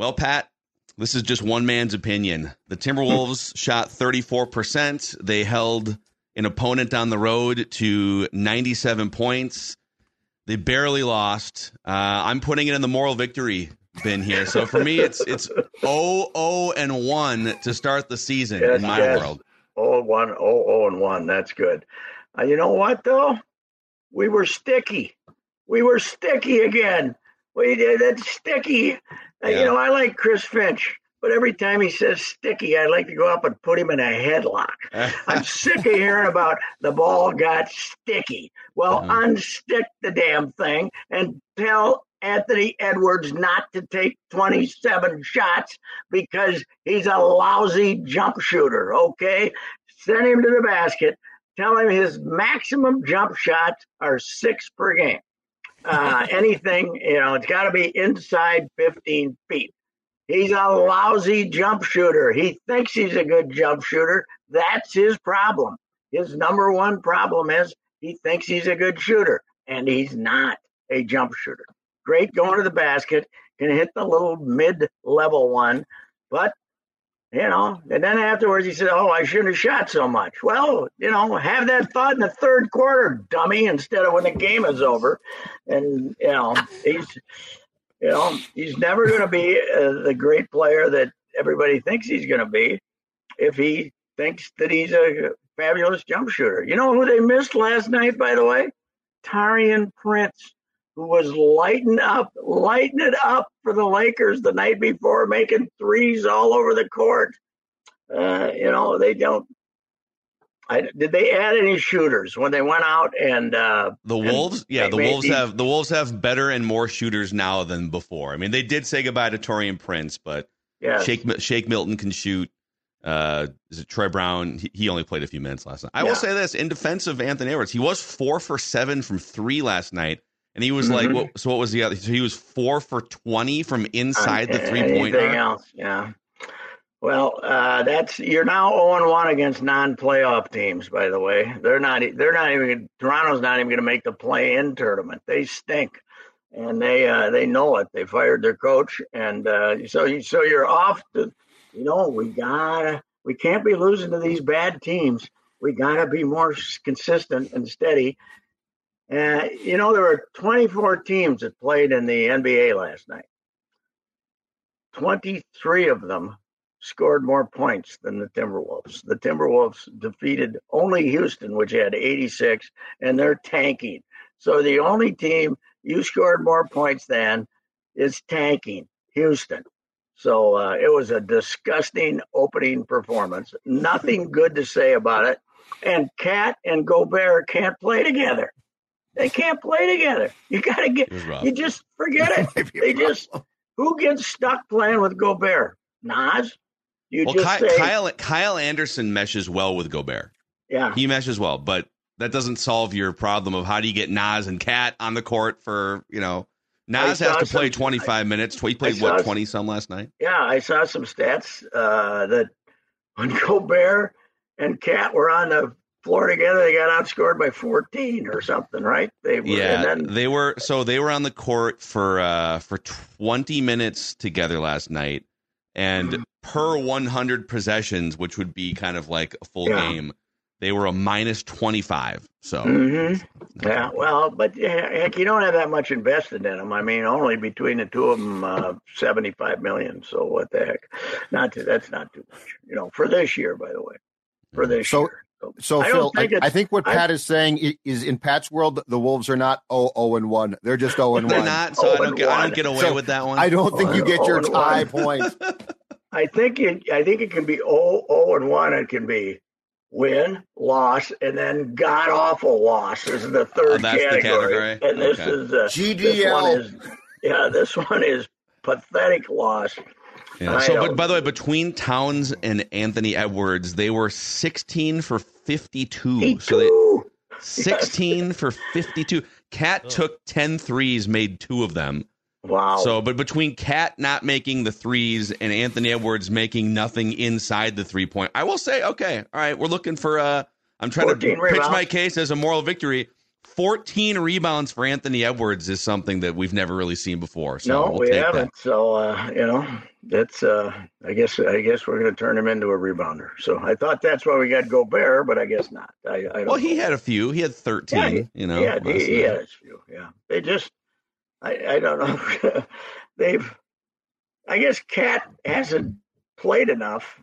Well, Pat, this is just one man's opinion. The Timberwolves shot 34%. They held an opponent on the road to 97 points. They barely lost. Uh, I'm putting it in the moral victory bin here. So for me, it's it's 0 0 and 1 to start the season Yes, in my yes. world. Oh, one, oh, oh, and one. That's good. Uh, you know what, though? We were sticky. We were sticky again. We did it sticky. Yeah. You know, I like Chris Finch, but every time he says sticky, I like to go up and put him in a headlock. I'm sick of hearing about the ball got sticky. Well, Mhm. unstick the damn thing and tell Anthony Edwards not to take 27 shots because he's a lousy jump shooter. Okay, send him to the basket. Tell him his maximum jump shots are six per game. Uh, anything, you know, it's got to be inside 15 feet. He's a lousy jump shooter. He thinks he's a good jump shooter. That's his problem. His number one problem is he thinks he's a good shooter, and he's not a jump shooter. Great going to the basket, can hit the little mid level one, but you know, and then afterwards he said, Oh, I shouldn't have shot so much. Well, you know, have that thought in the third quarter, dummy, instead of when the game is over. And, you know, he's, you know, he's never going to be uh, the great player that everybody thinks he's going to be if he thinks that he's a fabulous jump shooter. You know who they missed last night, by the way? Taurean Prince, was lighting up, lighting it up for the Lakers the night before, making threes all over the court. Uh, you know, they don't. I, did they add any shooters when they went out and uh, The and Wolves, yeah, the Wolves these- have the Wolves have better and more shooters now than before. I mean, they did say goodbye to Taurean Prince, but yeah, Shake Shake Milton can shoot. Uh, is it Troy Brown? He, he only played a few minutes last night. I Yeah. will say this in defense of Anthony Edwards, he was four for seven from three last night, and he was like, Mhm. what, so what was the other? So he was four for twenty from inside the Uh, three point anything else? Yeah. Well, uh, that's you're now 0 1 against non-playoff teams. By the way, they're not. They're not even. Toronto's not even going to make the play-in tournament. They stink, and they uh, they know it. They fired their coach, and uh, so you so you're off to. You know, we gotta. We can't be losing to these bad teams. We gotta be more consistent and steady. Uh, you know, there were 24 teams that played in the NBA last night. 23 of them scored more points than the Timberwolves. The Timberwolves defeated only Houston, which had 86, and they're tanking. So the only team you scored more points than is tanking, Houston. So uh, it was a disgusting opening performance. Nothing good to say about it. And KAT and Gobert can't play together. They can't play together. You got to get, It was rough. you just forget it. They just who gets stuck playing with Gobert? Naz? You Well, just Kyle, say, Kyle Kyle Anderson meshes well with Gobert. yeah, He meshes well, but that doesn't solve your problem of how do you get Naz and KAT on the court for you know. Naz has to play some- 25 minutes. He played what 20 some last night. yeah. I saw some stats uh, that when Gobert and KAT were on the floor together, they got outscored by 14 or something, right? They were, Yeah, and then they were so they were on the court for uh for 20 minutes together last night and Mm-hmm. per 100 possessions, which would be kind of like a full Yeah. game, they were a minus 25. So Mhm. yeah, well, but heck, you don't have that much invested in them. I mean, only between the two of them, uh, 75 million. So what the heck? Not to, that's not too much, you know, for this year, by the way, for this So- year. So I Phil, I, think it's- I think what I- Pat is saying is in Pat's world, the Wolves are not 0 0 and 1. They're just 0 and one they're not so I Oh, don't get I don't get away So, with that one. I don't think you get your Oh, tie one. points. I think it. I think it can be oh oh and one. It can be win, loss, and then god awful loss this is the third Oh, that's the category. category? And this Okay. is uh, this one is yeah, this one is pathetic loss. Yeah. So, but by the way, between Towns and Anthony Edwards, they were 16 for 52. Me So they, too. 16 for 52. KAT took 10 threes, made two of them. wow. So, but between KAT not making the threes and Anthony Edwards making nothing inside the three point, I will say, okay, all right, we're looking for. Uh, I'm trying to pitch rebounds. my case as a moral victory. 14 rebounds for Anthony Edwards is something that we've never really seen before. So no, we'll we take haven't. So uh, you know, that's uh, I guess I guess we're going to turn him into a rebounder. So I thought that's why we got Gobert, but I guess not. I, I don't Well, he know. had a few. He had 13. Yeah, he- you know, yeah, last he, he had his few. Yeah, they just, I, I don't know. They've, I guess, KAT hasn't played enough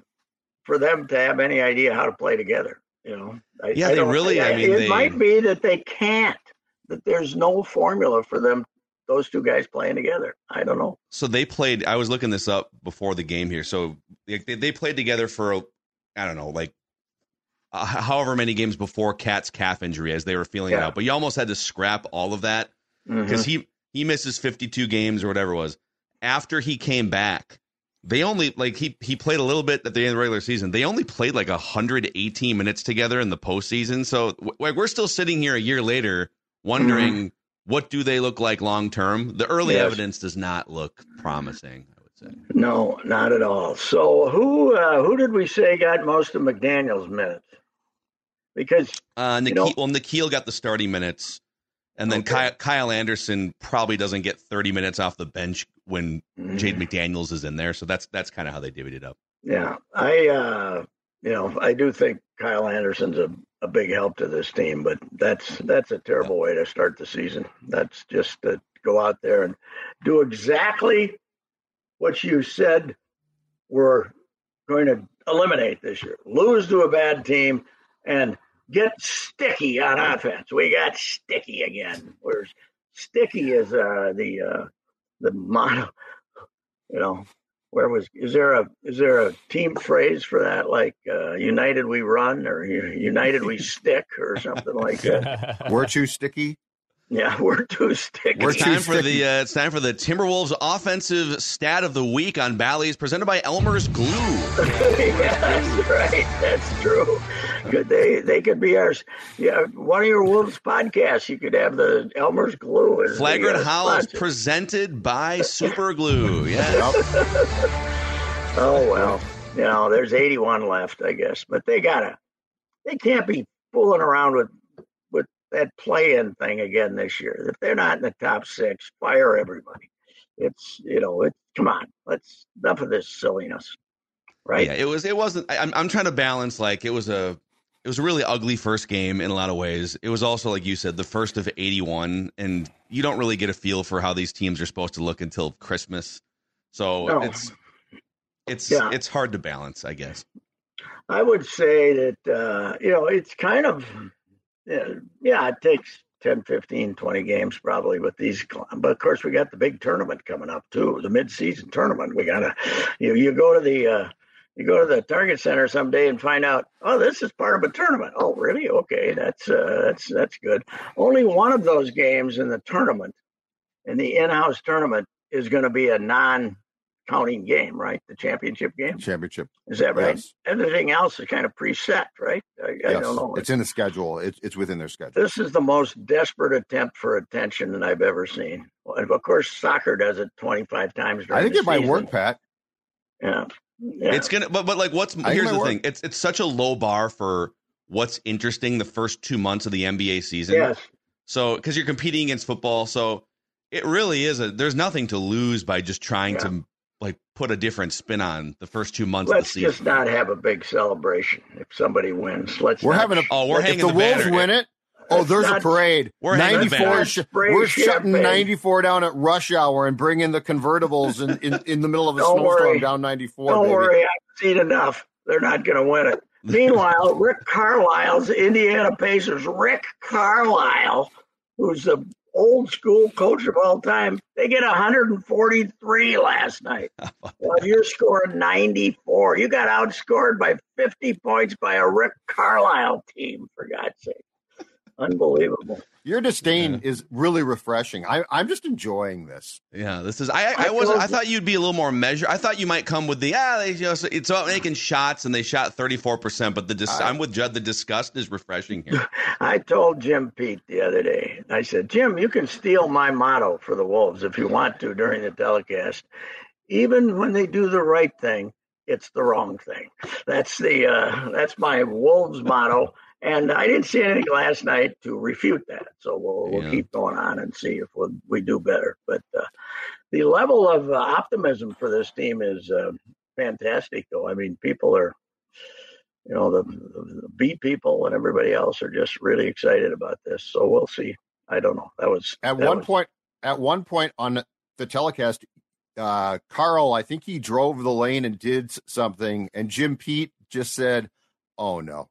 for them to have any idea how to play together. You know, I, Yeah, I they really- I mean, it they- might be that they can't. That there's no formula for them. Those two guys playing together. I don't know. so they played. I was looking this up before the game here. So they, they played together for I don't know, like uh, however many games before KAT's calf injury as they were feeling it out. But you almost had to scrap all of that because he he misses 52 games or whatever it was. After he came back, they only like he he played a little bit at the end of the regular season. They only played like 118 minutes together in the postseason. So like we're still sitting here a year later wondering what do they look like long term. The early Yes. evidence does not look promising. I would say. No, not at all. So who uh, who did we say got most of McDaniel's minutes? Because Uh, You know- well, Nickeil got the starting minutes, and then Okay. Kyle, Kyle Anderson probably doesn't get 30 minutes off the bench when Jade McDaniels is in there. So that's that's kind of how they divvied it up. Yeah, I uh, you know I do think Kyle Anderson's a, a big help to this team, but that's that's a terrible way to start the season. That's just to go out there and do exactly what you said we're going to eliminate this year: lose to a bad team and get sticky on offense. We got sticky again. Whereas sticky is uh, the uh, the motto, you know where was is there a is there a team phrase for that like uh, united we run or united we stick or something like that We're too sticky. Yeah we're too sticky We're It's time for sticky. the uh, it's time for the Timberwolves offensive stat of the week on Bally's, presented by Elmer's Glue. yeah that's right that's true Could they they could be our yeah one of your wolves podcasts you could have the elmer's glue as the, Flagrant uh, Howls presented by Super Glue. Yes. Oh well you know there's 81 left i guess but they gotta they can't be fooling around with with that play-in thing again this year if they're not in the top six fire everybody it's you know it come on let's enough of this silliness right Yeah, it was. It wasn't. I, I'm. I'm trying to balance. Like it was a. It was a really ugly first game in a lot of ways. It was also, like you said, the first of 81, and you don't really get a feel for how these teams are supposed to look until Christmas. So No. it's it's Yeah. it's hard to balance, I guess. I would say that, uh, you know, it's kind of, yeah, yeah, it takes 10, 15, 20 games probably with these. But of course, we got the big tournament coming up too, the mid-season tournament. We got to, you you go to the, uh, you go to the Target Center someday and find out, oh, this is part of a tournament. Oh, really? Okay, that's uh, that's that's good. Only one of those games in the tournament, in the in-house tournament, is going to be a non-counting game, right? The championship game. Championship. Is that right? Yes. Everything else is kind of preset, right? I, I don't know. It's in the schedule. It's it's within their schedule. this is the most desperate attempt for attention that I've ever seen. And of course, soccer does it 25 times. During I think the it might season. work, Pat. Yeah. yeah. It's gonna, but but like, what's think here's the might thing. It's it's such a low bar for what's interesting the first two months of the NBA season. yes. So because you're competing against football, so it really is a. There's nothing to lose by just trying Yeah. to like put a different spin on the first two months Let's of the season. just not have a big celebration if somebody wins. Let's. We're not having a. Oh, we're if hanging the the Wolves banner. win it. Oh, Let's there's a parade. We're hanging the 94. sh- we're shutting 94 down at rush hour and bringing the convertibles in, in, in the middle of a Don't snowstorm worry. down 94. Don't baby. worry, I've seen enough. They're not going to win it. Meanwhile, Rick Carlisle's Indiana Pacers, Rick Carlisle, who's the old school coach of all time, they get 143 last night. Well, you're scoring 94. You got outscored by 50 points by a Rick Carlisle team, for God's sake. Unbelievable. Your disdain yeah. is really refreshing. I, I'm just enjoying this. Yeah, this is. I I, wasn't. I thought you'd be a little more measured. I thought you might come with the ah. They just it's about making shots and they shot 34 percent. But the dis, I, am with Judd. The disgust is refreshing here. I told Jim Pete the other day. I said, Jim, you can steal my motto for the Wolves if you want to during the telecast. Even when they do the right thing, it's the wrong thing. That's the uh, that's my Wolves motto. And I didn't see anything last night to refute that. So we'll, we'll keep going on and see if we'll, we do better. But uh, the level of uh, optimism for this team is uh, fantastic, though. I mean, people are, you know, the, the beat people and everybody else are just really excited about this. So we'll see. I don't know. That was at that one was, point. At one point on the telecast, uh, Carl, I think he drove the lane and did something, and Jim Pete just said, "Oh no."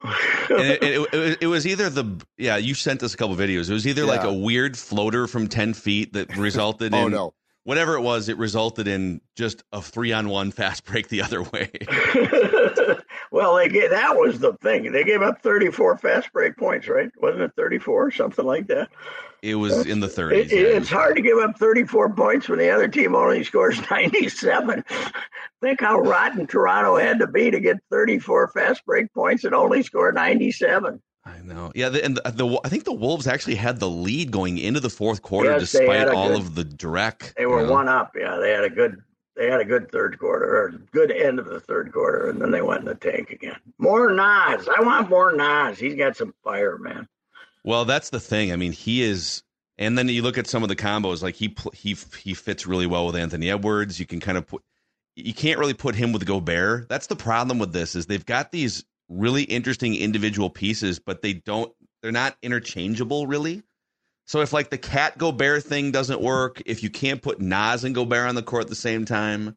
it, it, it, it, was either the yeah you sent us a couple videos. It was either yeah. like a weird floater from ten feet that resulted in oh, in no. Whatever it was. It resulted in just a three on one fast break the other way. well, they gave, that was the thing. They gave up thirty four fast break points, right? Wasn't it thirty four, or something like that? It was in the 30s. It, yeah. It's hard to give up 34 points when the other team only scores 97. Think how rotten Toronto had to be to get 34 fast break points and only score 97. I know. Yeah, the, and the, the, I think the Wolves actually had the lead going into the fourth quarter, yes, despite all good, of the direct. They were you know? one up. Yeah, they had a good. They had a good third quarter, or good end of the third quarter, and then they went in the tank again. More Naz. I want more Naz. He's got some fire, man. Well, that's the thing. I mean, he is, and then you look at some of the combos. Like he he he fits really well with Anthony Edwards. You can kind of put, you can't really put him with Gobert. That's the problem with this is they've got these really interesting individual pieces, but they don't. They're not interchangeable really. So if like the KAT Gobert thing doesn't work, if you can't put Naz and Gobert on the court at the same time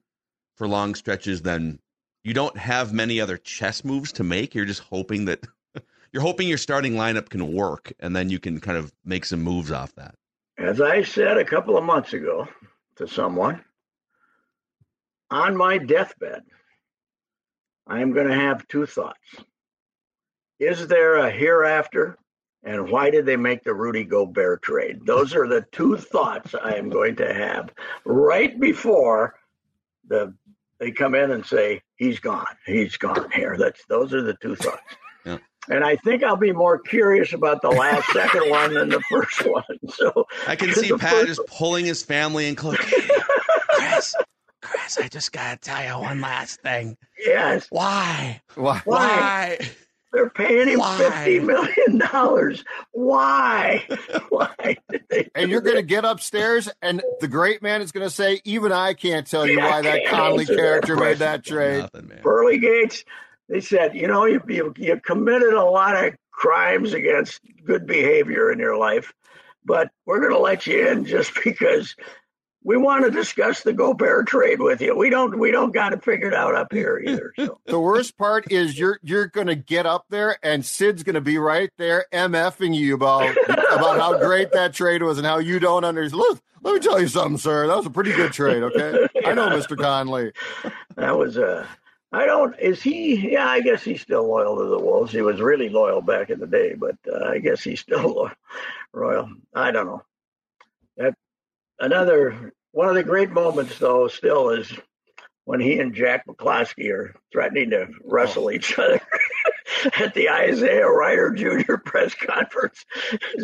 for long stretches, then you don't have many other chess moves to make. You're just hoping that you're hoping your starting lineup can work, and then you can kind of make some moves off that. As I said a couple of months ago to someone, on my deathbed, I am going to have two thoughts. Is there a hereafter? And why did they make the Rudy Gobert trade? Those are the two thoughts I am going to have right before the they come in and say he's gone, he's gone here. That's those are the two thoughts. And I think I'll be more curious about the last second one than the first one. So I can see Pat just pulling his family and clicking. Chris, Chris, I just gotta tell you one last thing. Yes. Why? Why? Why? They're paying him Why? fifty million dollars. Why? Why? And you're going to get upstairs, and the great man is going to say, "Even I can't tell you yeah, why that Connelly character that made that trade." Nothing, Pearly Gates they said, you know, you, you, you committed a lot of crimes against good behavior in your life, but we're going to let you in just because we want to discuss the Gobert trade with you. We don't we don't got it figured out up here either. So. the worst part is you're you're going to get up there and Sid's going to be right there mfing you about about how great that trade was and how you don't understand. Look, let me tell you something, sir. That was a pretty good trade. Okay, yeah. I know, Mister Connelly. That was a I don't. Is he? Yeah, I guess he's still loyal to the Wolves. He was really loyal back in the day, but uh, I guess he's still loyal. I don't know. Another one of the great moments, though, still is when he and Jack McCloskey are threatening to wrestle oh. each other at the Isaiah Rider Jr. press conference.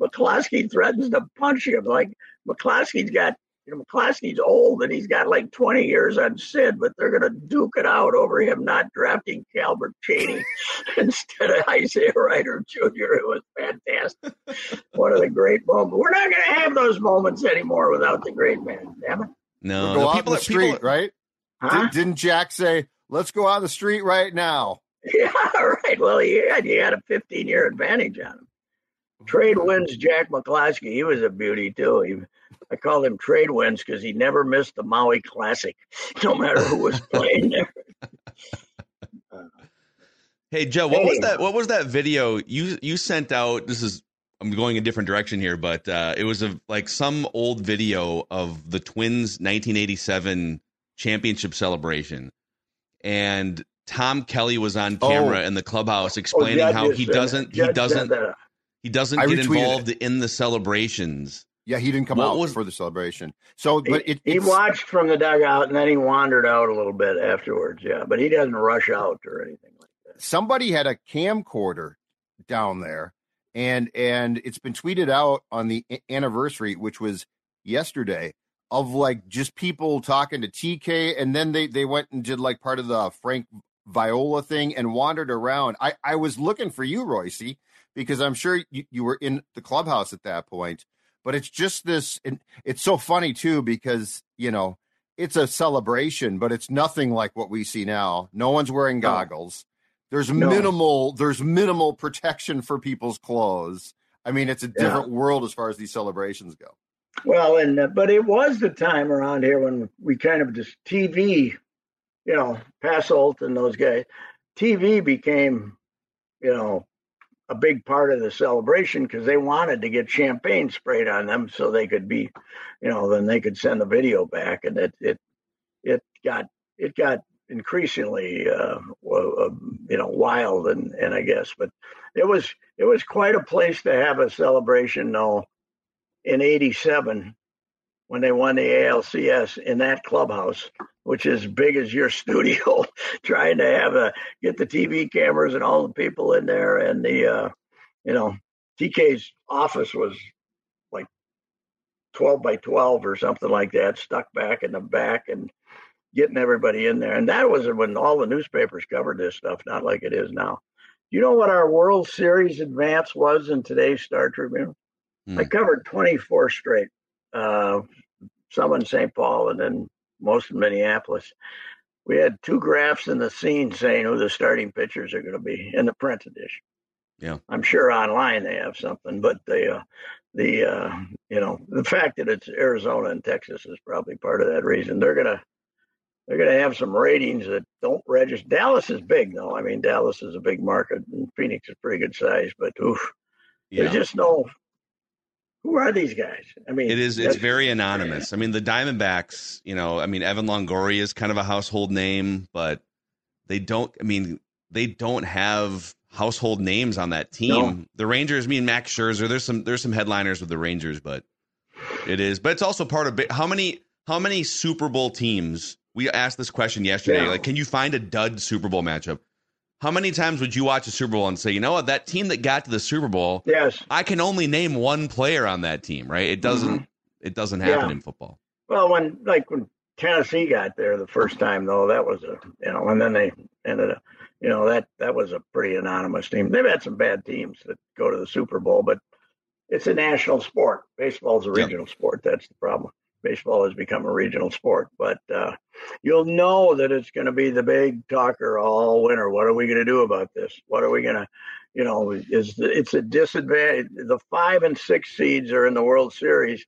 McCloskey threatens to punch him. Like McCloskey's got you know, McCloskey's old and he's got like 20 years on Sid, but they're going to duke it out over him not drafting Calbert Cheaney instead of Isaiah Rider Jr. It was fantastic. One of the great moments. We're not going to have those moments anymore without the great man. Damn it. No, go out the street, people, right? Huh? Did, not Jack say, "Let's go out on the street right now"? Yeah, right. Well, he had he had a 15 year advantage on him. Trade winds Jack McCloskey. He was a beauty too. He I call him trade winds because he never missed the Maui Classic, no matter who was playing there. hey Joe, what hey. was that? What was that video you you sent out? This is I'm going a different direction here, but uh, it was a like some old video of the Twins 1987 championship celebration, and Tom Kelly was on camera Oh. in the clubhouse Oh, explaining Judge how is he in it. doesn't he doesn't he doesn't get retweeted involved in the celebrations. Yeah, he didn't come What out was- for the celebration. So, but he, it, he it's, watched from the dugout and then he wandered out a little bit afterwards. Yeah, but he doesn't rush out or anything like that. somebody had a camcorder down there, and and it's been tweeted out on the anniversary, which was yesterday, of like just people talking to TK, and then they they went and did like part of the Frank Viola thing and wandered around. I I was looking for you, Reusse, because I'm sure you, you were in the clubhouse at that point. But it's just this, and it's so funny too because you know it's a celebration, but it's nothing like what we see now. No one's wearing goggles. There's No. minimal. There's minimal protection for people's clothes. I mean, it's a Yeah. different world as far as these celebrations go. Well, and uh, but it was the time around here when we kind of just TV, you know, Passolt and those guys, TV became, you know, a big part of the celebration because they wanted to get champagne sprayed on them so they could be, you know, then they could send the video back, and it it it got it got increasingly, uh, uh, you know, wild and and I guess, but it was it was quite a place to have a celebration, though in 87 when they won the ALCS in that clubhouse, which is big as your studio, trying to have a get the TV cameras and all the people in there. And the, uh, you know, TK's office was like 12 by 12 or something like that, stuck back in the back and getting everybody in there. And that was when all the newspapers covered this stuff, not like it is now. You know what our World Series advance was in today's Star Tribune? Hmm. I covered 24 straight, uh, some in St. Paul and then most in Minneapolis. We had two graphs in the scene saying who the starting pitchers are going to be in the print edition. Yeah. I'm sure online they have something, but the uh, the uh, you know the fact that it's Arizona and Texas is probably part of that reason. They're gonna they're gonna have some ratings that don't register. Dallas is big though. I mean, Dallas is a big market, and Phoenix is pretty good size. But oof, Yeah. there's just no. Who are these guys? I mean, It is. It's very anonymous. I mean, the Diamondbacks. You know, I mean, Evan Longoria is kind of a household name, but they don't. I mean, they don't have household names on that team. No. The Rangers. I mean, Max Scherzer. There's some. There's some headliners with the Rangers, but it is. But it's also part of. How many? How many Super Bowl teams? We asked this question yesterday. Yeah. Like, can you find a dud Super Bowl matchup? How many times would you watch a Super Bowl and say, you know what, that team that got to the Super Bowl, Yes. I can only name one player on that team, right? It doesn't it doesn't happen Mm-hmm. Yeah. in football. Well, when like when Tennessee got there the first time, though, that was a you know, and then they ended up, you know, that that was a pretty anonymous team. They've had some bad teams that go to the Super Bowl, but it's a national sport. Baseball's a regional sport. That's the problem. Baseball has become a regional sport, but uh, you'll know that it's going to be the big talker all winter. What are we going to do about this? What are we going to, you know, is the, it's a disadvantage. The five and six seeds are in the World Series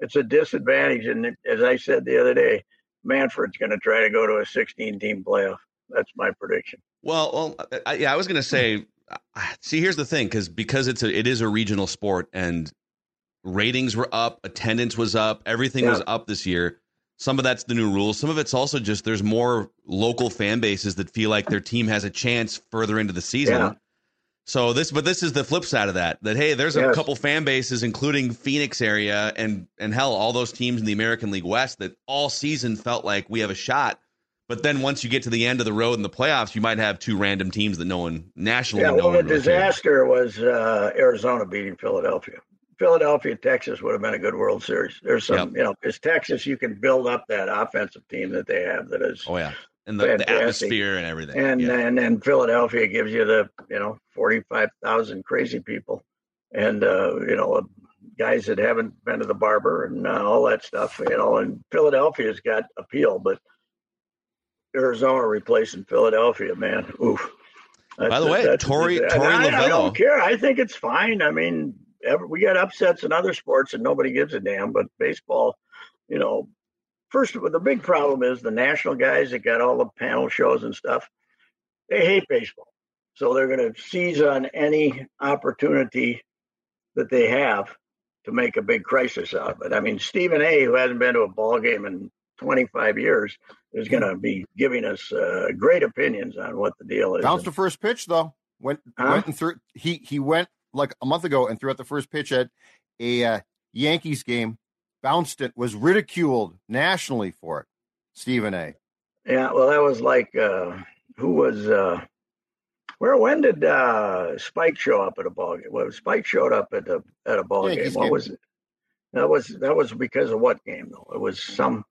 it's a disadvantage. And as I said the other day, Manfred's going to try to go to a 16 team playoff. That's my prediction. Well, well, I, yeah, I was going to say. uh, See, here's the thing, because because it's a it is a regional sport, and ratings were up, attendance was up, everything was up this year. Some of that's the new rules. Some of it's also just there's more local fan bases that feel like their team has a chance further into the season. Yeah. So this, but this is the flip side of that. That hey, there's a Yes. couple fan bases, including Phoenix area and and hell, all those teams in the American League West that all season felt like we have a shot. But then once you get to the end of the road in the playoffs, you might have two random teams that no one nationally. Yeah, no well, the one really cares. disaster was uh, Arizona beating Philadelphia. Philadelphia, Texas would have been a good World Series. There's some, you know, because Texas, you can build up that offensive team that they have that is, Oh yeah, and the, the atmosphere and everything. and yeah. and then Philadelphia gives you the, you know, 45,000 crazy people, and uh, you know, guys that haven't been to the barber and uh, all that stuff, you know, and Philadelphia's got appeal, but Arizona replacing Philadelphia, man, oof. By the way, that's a Torey- I, I don't care. I think it's fine. I mean, ever, we got upsets in other sports and nobody gives a damn. But baseball, you know, first of all, the big problem is the national guys that got all the panel shows and stuff. They hate baseball, so they're going to seize on any opportunity that they have to make a big crisis out of it. I mean, Stephen A., who hasn't been to a ball game in 25 years is going to be giving us uh, great opinions on what the deal is. Bounced the first pitch though. Went Huh? went and threw. He he went like a month ago and threw out the first pitch at a uh, Yankees game. Bounced it. Was ridiculed nationally for it. Stephen A. Yeah, well, that was like uh, who was uh, where? When did uh, Spike show up at a ball game? Well, Spike showed up at a at a ball Yankees game. What game. was it? That was that was because of what game though? It was some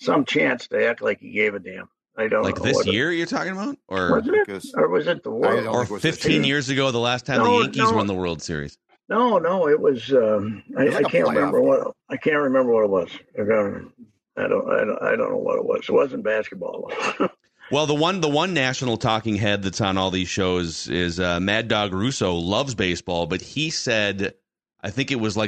some chance to act like he gave a damn. I don't Like know this what it- year you're talking about? Or was it, or was it the World? or think it was this 15 year. years ago, the last time No, the Yankees no. won the World Series. No, no, it was. Um, I, It was like I a can't remember game. what I can't remember what it was. I don't. I don't. I don't, I don't know what it was. It wasn't basketball. Well, the one the one national talking head that's on all these shows is uh, Mad Dog Russo. Loves baseball, but he said, I think it was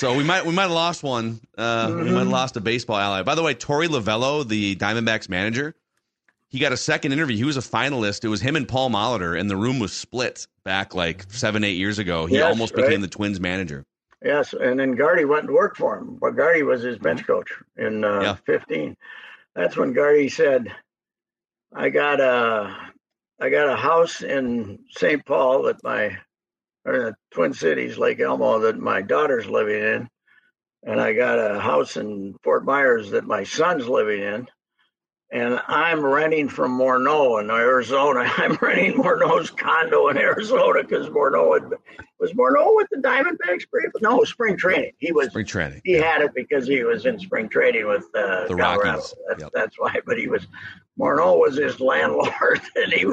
So we might we might have lost one. Uh, We might have lost a baseball ally. By the way, Torey Lovullo, the Diamondbacks manager, he got a second interview. He was a finalist. It was him and Paul Molitor, and the room was split back like seven eight years ago. He Yes, almost right. became the Twins manager. Yes, and then Gardy went and worked for him. But Gardy was his bench coach in uh, Yeah. 15. That's when Gardy said, "I got a, I got a house in St. Paul that my, or the Twin Cities, Lake Elmo, that my daughter's living in, and I got a house in Fort Myers that my son's living in." And I'm renting from Morneau in Arizona. I'm renting Morneau's condo in Arizona because Morneau had was Morneau with the Diamondbacks briefly? No, spring training. He was. Spring training. He had it because he was in spring training with uh, The Colorado. Rockies. That's, Yep. that's why. But he was. Morneau was his landlord, and he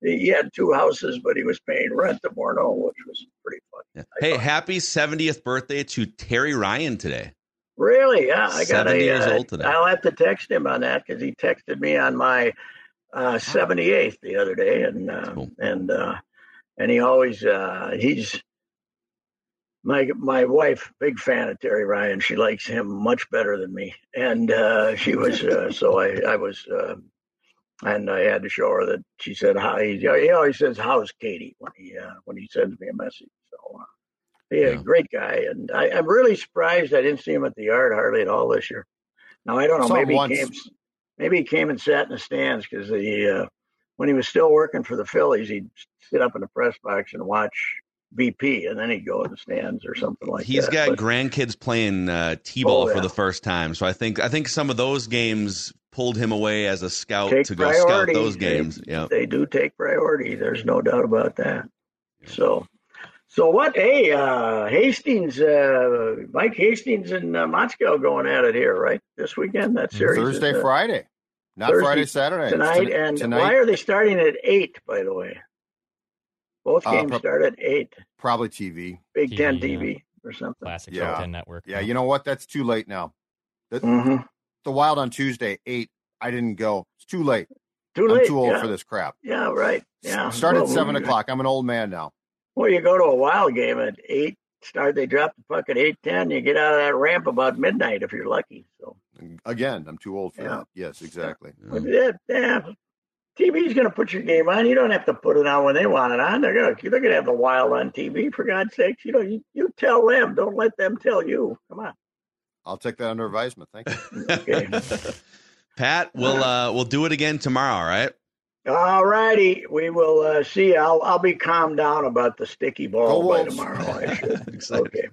he had two houses, but he was paying rent to Morneau, which was pretty funny. Yeah. Hey, happy 70th birthday to Terry Ryan today. Really? Yeah, I got 70 a, years uh, old today. I'll have to text him on that because he texted me on my uh, 78th the other day, and uh, Cool. and uh, and he always uh, he's my my wife, big fan of Terry Ryan. She likes him much better than me, and uh, she was uh, so I I was. And I had to show her that she said, "Hi." He always says, "How's Katie?" when he uh, when he sends me a message. So, yeah, Yeah. great guy, and I, I'm really surprised I didn't see him at the yard hardly at all this year. Now I don't know, Saw maybe he came, maybe he came and sat in the stands because he, uh, when he was still working for the Phillies, he'd sit up in the press box and watch BP, and then he'd go in the stands or something like He's that. He's got But- grandkids playing uh, t-ball Oh, for the first time, so I think I think some of those games pulled him away as a scout Take to go scout those games. They- Yeah, they do take priority. There's no doubt about that. So, so what? Hey, uh, Hastings, uh, Mike Hastings and uh, Motzko going at it here, right? This weekend, that series is, Thursday, uh, Friday, not Thursday, Friday, Saturday. It's tonight. ton- and tonight, why are they starting at eight? By the way, both Uh, games prob- start at eight. probably TV. Big TV, Ten yeah. TV or something. Classic Yeah. Big Ten Network. Yeah, you know what? That's too late now. hmm The Wild on Tuesday, eight. I didn't go. It's too late. Too I'm late. too old yeah. for this crap. Yeah, right. Yeah. Start at seven o'clock. I'm an old man now. Well, you go to a wild game at eight. Start. They drop the puck at eight ten. You get out of that ramp about midnight if you're lucky. So, Again, I'm too old for Yeah. that. Yes, exactly. but yeah, yeah, TV's going to put your game on. You don't have to put it on when they want it on. They're going to they're going to have the wild on TV for God's sakes. You know, you, you tell them. Don't let them tell you. Come on. I'll take that under advisement. Thank you. Okay. Pat, we'll uh, we'll do it again tomorrow. All right. All righty, we will uh, see. I'll I'll be calmed down about the sticky ball Go by tomorrow. I. Excited. Okay.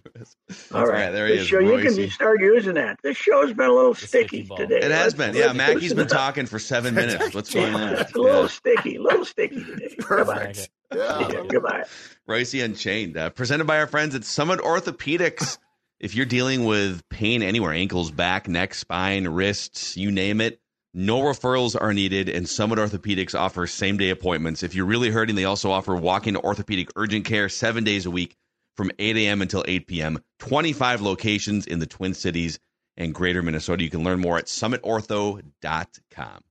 All All right, right, there he this is, Show, you can start using that. This show's been a little sticky, sticky today. It has Let's- been. Yeah, let's been talking for seven minutes. What's going on? It's a little Yeah. sticky, a little sticky today. Goodbye. Perfect. Yeah. Yeah, goodbye. Reusse Unchained, uh, presented by our friends at Summit Orthopedics. if you're dealing with pain anywhere, ankles, back, neck, spine, wrists, you name it, no referrals are needed, and Summit Orthopedics offers same day appointments. If you're really hurting, they also offer walk in orthopedic urgent care seven days a week from 8 a.m. until 8 p.m. 25 locations in the Twin Cities and greater Minnesota. You can learn more at summitortho.com.